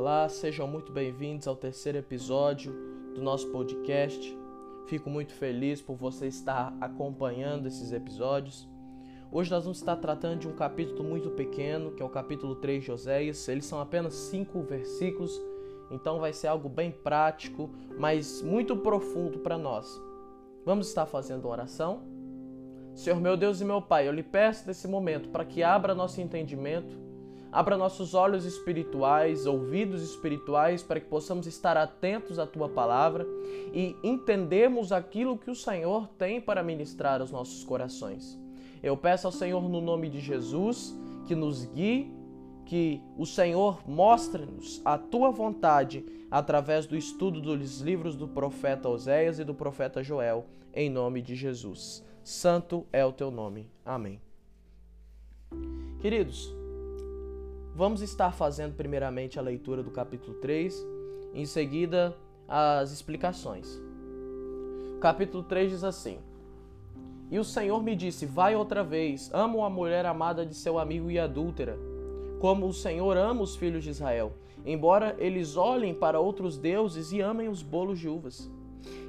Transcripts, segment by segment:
Olá, sejam muito bem-vindos ao terceiro episódio do nosso podcast. Fico muito feliz por você estar acompanhando esses episódios. Hoje nós vamos estar tratando de um capítulo muito pequeno, que é o capítulo 3 de Oséias. Eles são apenas cinco versículos, então vai ser algo bem prático, mas muito profundo para nós. Vamos estar fazendo oração? Senhor meu Deus e meu Pai, eu lhe peço nesse momento para que abra nosso entendimento Abra nossos olhos espirituais, ouvidos espirituais, para que possamos estar atentos à tua palavra e entendermos aquilo que o Senhor tem para ministrar aos nossos corações. Eu peço ao Senhor, no nome de Jesus, que nos guie, que o Senhor mostre-nos a tua vontade através do estudo dos livros do profeta Oséias e do profeta Joel, em nome de Jesus. Santo é o teu nome. Amém. Queridos, Vamos estar fazendo primeiramente a leitura do capítulo 3, em seguida as explicações. O capítulo 3 diz assim: E o Senhor me disse: Vai outra vez, amo a mulher amada de seu amigo e adúltera, como o Senhor ama os filhos de Israel, embora eles olhem para outros deuses e amem os bolos de uvas.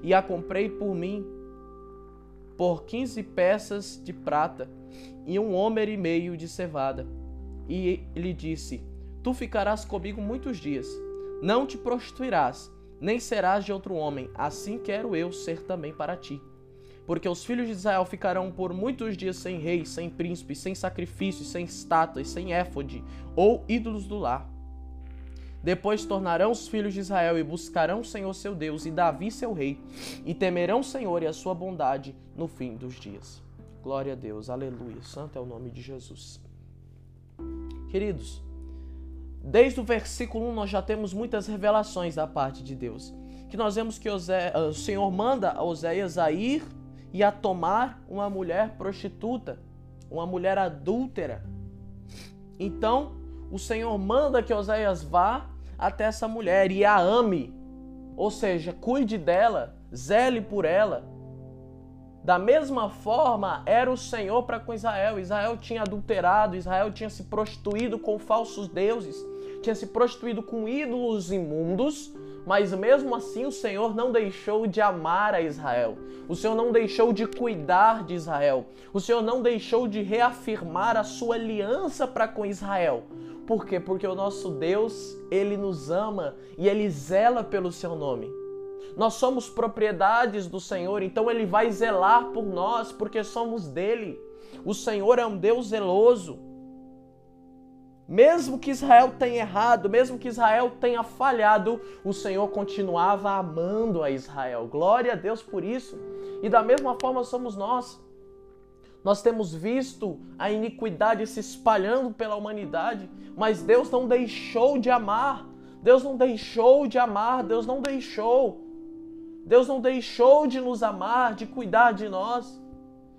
E a comprei por mim por quinze peças de prata e um homer e meio de cevada e lhe disse: Tu ficarás comigo muitos dias, não te prostituirás, nem serás de outro homem, assim quero eu ser também para ti. Porque os filhos de Israel ficarão por muitos dias sem rei, sem príncipe, sem sacrifícios, sem estátuas, sem éfode ou ídolos do lar. Depois tornarão os filhos de Israel e buscarão o Senhor seu Deus e Davi seu rei, e temerão o Senhor e a sua bondade no fim dos dias. Glória a Deus, aleluia. Santo é o nome de Jesus. Queridos, desde o versículo 1 nós já temos muitas revelações da parte de Deus. Que nós vemos que ah, o Senhor manda a Oséias a ir e a tomar uma mulher prostituta, uma mulher adúltera. Então, o Senhor manda que Oséias vá até essa mulher e a ame, ou seja, cuide dela, zele por ela, da mesma forma era o Senhor para com Israel. Israel tinha adulterado, Israel tinha se prostituído com falsos deuses, tinha se prostituído com ídolos imundos, mas mesmo assim o Senhor não deixou de amar a Israel. O Senhor não deixou de cuidar de Israel. O Senhor não deixou de reafirmar a sua aliança para com Israel. Por quê? Porque o nosso Deus, ele nos ama e ele zela pelo seu nome. Nós somos propriedades do Senhor, então Ele vai zelar por nós, porque somos dele. O Senhor é um Deus zeloso. Mesmo que Israel tenha errado, mesmo que Israel tenha falhado, o Senhor continuava amando a Israel. Glória a Deus por isso. E da mesma forma somos nós. Nós temos visto a iniquidade se espalhando pela humanidade, mas Deus não deixou de amar. Deus não deixou de amar, Deus não deixou. Deus não deixou de nos amar, de cuidar de nós.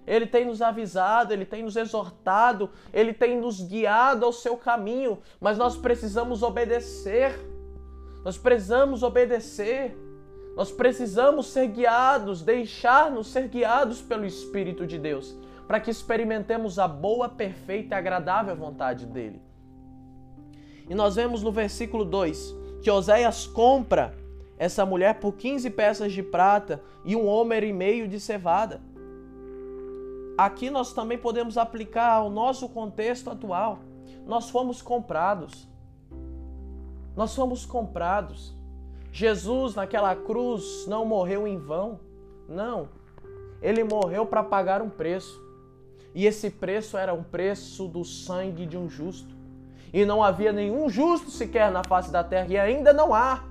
Ele tem nos avisado, ele tem nos exortado, ele tem nos guiado ao seu caminho, mas nós precisamos obedecer. Nós precisamos obedecer. Nós precisamos ser guiados, deixar-nos ser guiados pelo Espírito de Deus, para que experimentemos a boa, perfeita e agradável vontade dele. E nós vemos no versículo 2 que Oséias compra essa mulher por 15 peças de prata e um homer e meio de cevada. Aqui nós também podemos aplicar ao nosso contexto atual. Nós fomos comprados. Nós fomos comprados. Jesus naquela cruz não morreu em vão. Não. Ele morreu para pagar um preço. E esse preço era um preço do sangue de um justo. E não havia nenhum justo sequer na face da terra, e ainda não há.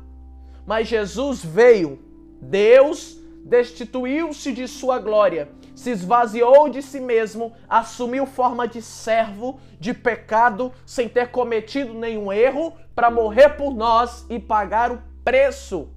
Mas Jesus veio, Deus destituiu-se de sua glória, se esvaziou de si mesmo, assumiu forma de servo, de pecado, sem ter cometido nenhum erro, para morrer por nós e pagar o preço,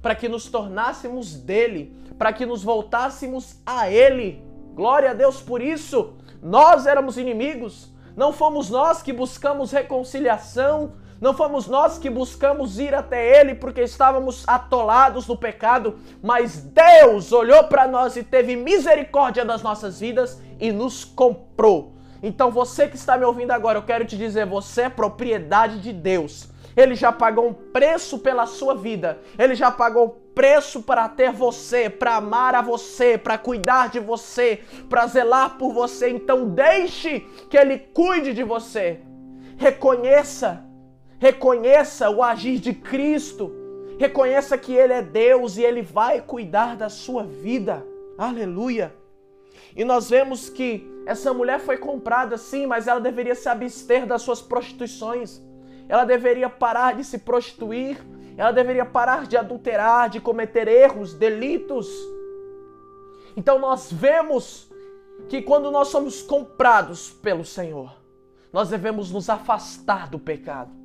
para que nos tornássemos dele, para que nos voltássemos a ele. Glória a Deus por isso. Nós éramos inimigos, não fomos nós que buscamos reconciliação, não fomos nós que buscamos ir até Ele porque estávamos atolados no pecado, mas Deus olhou para nós e teve misericórdia das nossas vidas e nos comprou. Então você que está me ouvindo agora, eu quero te dizer, você é propriedade de Deus. Ele já pagou um preço pela sua vida. Ele já pagou preço para ter você, para amar a você, para cuidar de você, para zelar por você. Então deixe que ele cuide de você. Reconheça, reconheça o agir de Cristo. Reconheça que ele é Deus e ele vai cuidar da sua vida. Aleluia. E nós vemos que essa mulher foi comprada sim, mas ela deveria se abster das suas prostituições. Ela deveria parar de se prostituir, ela deveria parar de adulterar, de cometer erros, delitos. Então nós vemos que quando nós somos comprados pelo Senhor, nós devemos nos afastar do pecado.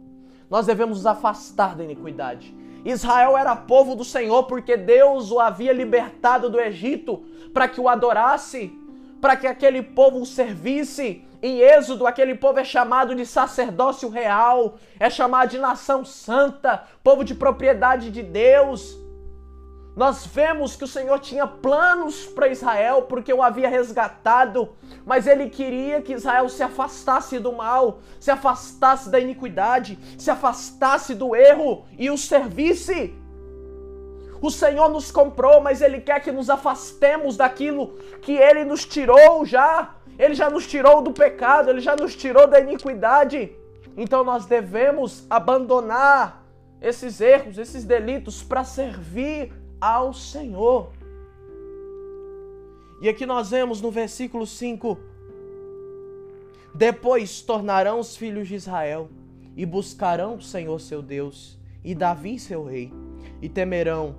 Nós devemos nos afastar da iniquidade. Israel era povo do Senhor porque Deus o havia libertado do Egito para que o adorasse, para que aquele povo o servisse. Em Êxodo, aquele povo é chamado de sacerdócio real, é chamado de nação santa, povo de propriedade de Deus. Nós vemos que o Senhor tinha planos para Israel porque o havia resgatado, mas ele queria que Israel se afastasse do mal, se afastasse da iniquidade, se afastasse do erro e o servisse. O Senhor nos comprou, mas Ele quer que nos afastemos daquilo que Ele nos tirou já. Ele já nos tirou do pecado, Ele já nos tirou da iniquidade. Então nós devemos abandonar esses erros, esses delitos para servir ao Senhor. E aqui nós vemos no versículo 5: Depois tornarão os filhos de Israel e buscarão o Senhor seu Deus e Davi seu rei, e temerão,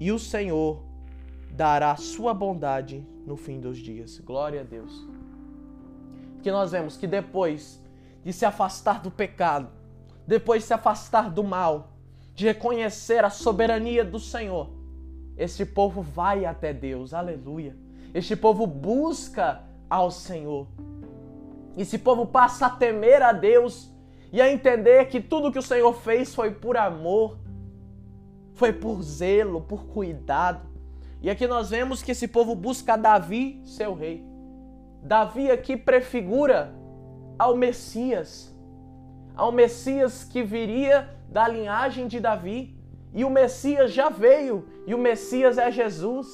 e o Senhor dará sua bondade no fim dos dias. Glória a Deus. Que nós vemos que depois de se afastar do pecado, depois de se afastar do mal, de reconhecer a soberania do Senhor, este povo vai até Deus, aleluia. Este povo busca ao Senhor. Esse povo passa a temer a Deus e a entender que tudo que o Senhor fez foi por amor, foi por zelo, por cuidado. E aqui nós vemos que esse povo busca Davi, seu rei. Davi aqui prefigura ao Messias, ao Messias que viria da linhagem de Davi. E o Messias já veio, e o Messias é Jesus.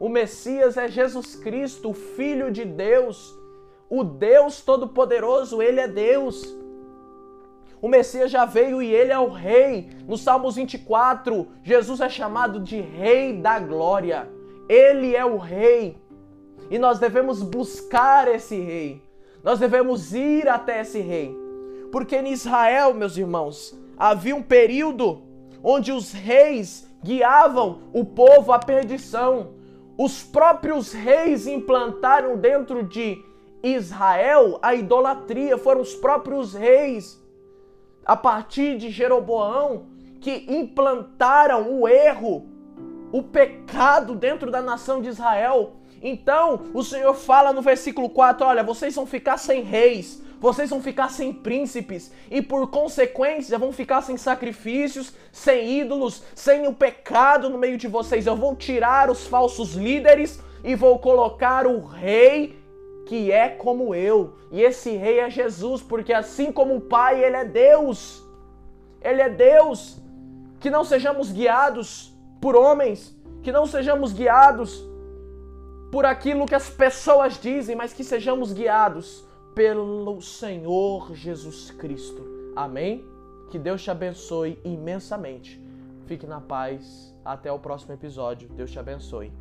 O Messias é Jesus Cristo, o Filho de Deus, o Deus Todo-Poderoso, ele é Deus. O Messias já veio e ele é o Rei. No Salmos 24, Jesus é chamado de Rei da Glória. Ele é o Rei. E nós devemos buscar esse Rei. Nós devemos ir até esse Rei. Porque em Israel, meus irmãos, havia um período onde os reis guiavam o povo à perdição. Os próprios reis implantaram dentro de Israel a idolatria, foram os próprios reis, a partir de Jeroboão, que implantaram o erro, o pecado dentro da nação de Israel. Então, o Senhor fala no versículo 4: Olha, vocês vão ficar sem reis, vocês vão ficar sem príncipes e por consequência vão ficar sem sacrifícios, sem ídolos, sem o pecado no meio de vocês. Eu vou tirar os falsos líderes e vou colocar o rei que é como eu. E esse rei é Jesus, porque assim como o Pai, ele é Deus. Ele é Deus. Que não sejamos guiados por homens, que não sejamos guiados por aquilo que as pessoas dizem, mas que sejamos guiados pelo Senhor Jesus Cristo. Amém? Que Deus te abençoe imensamente. Fique na paz. Até o próximo episódio. Deus te abençoe.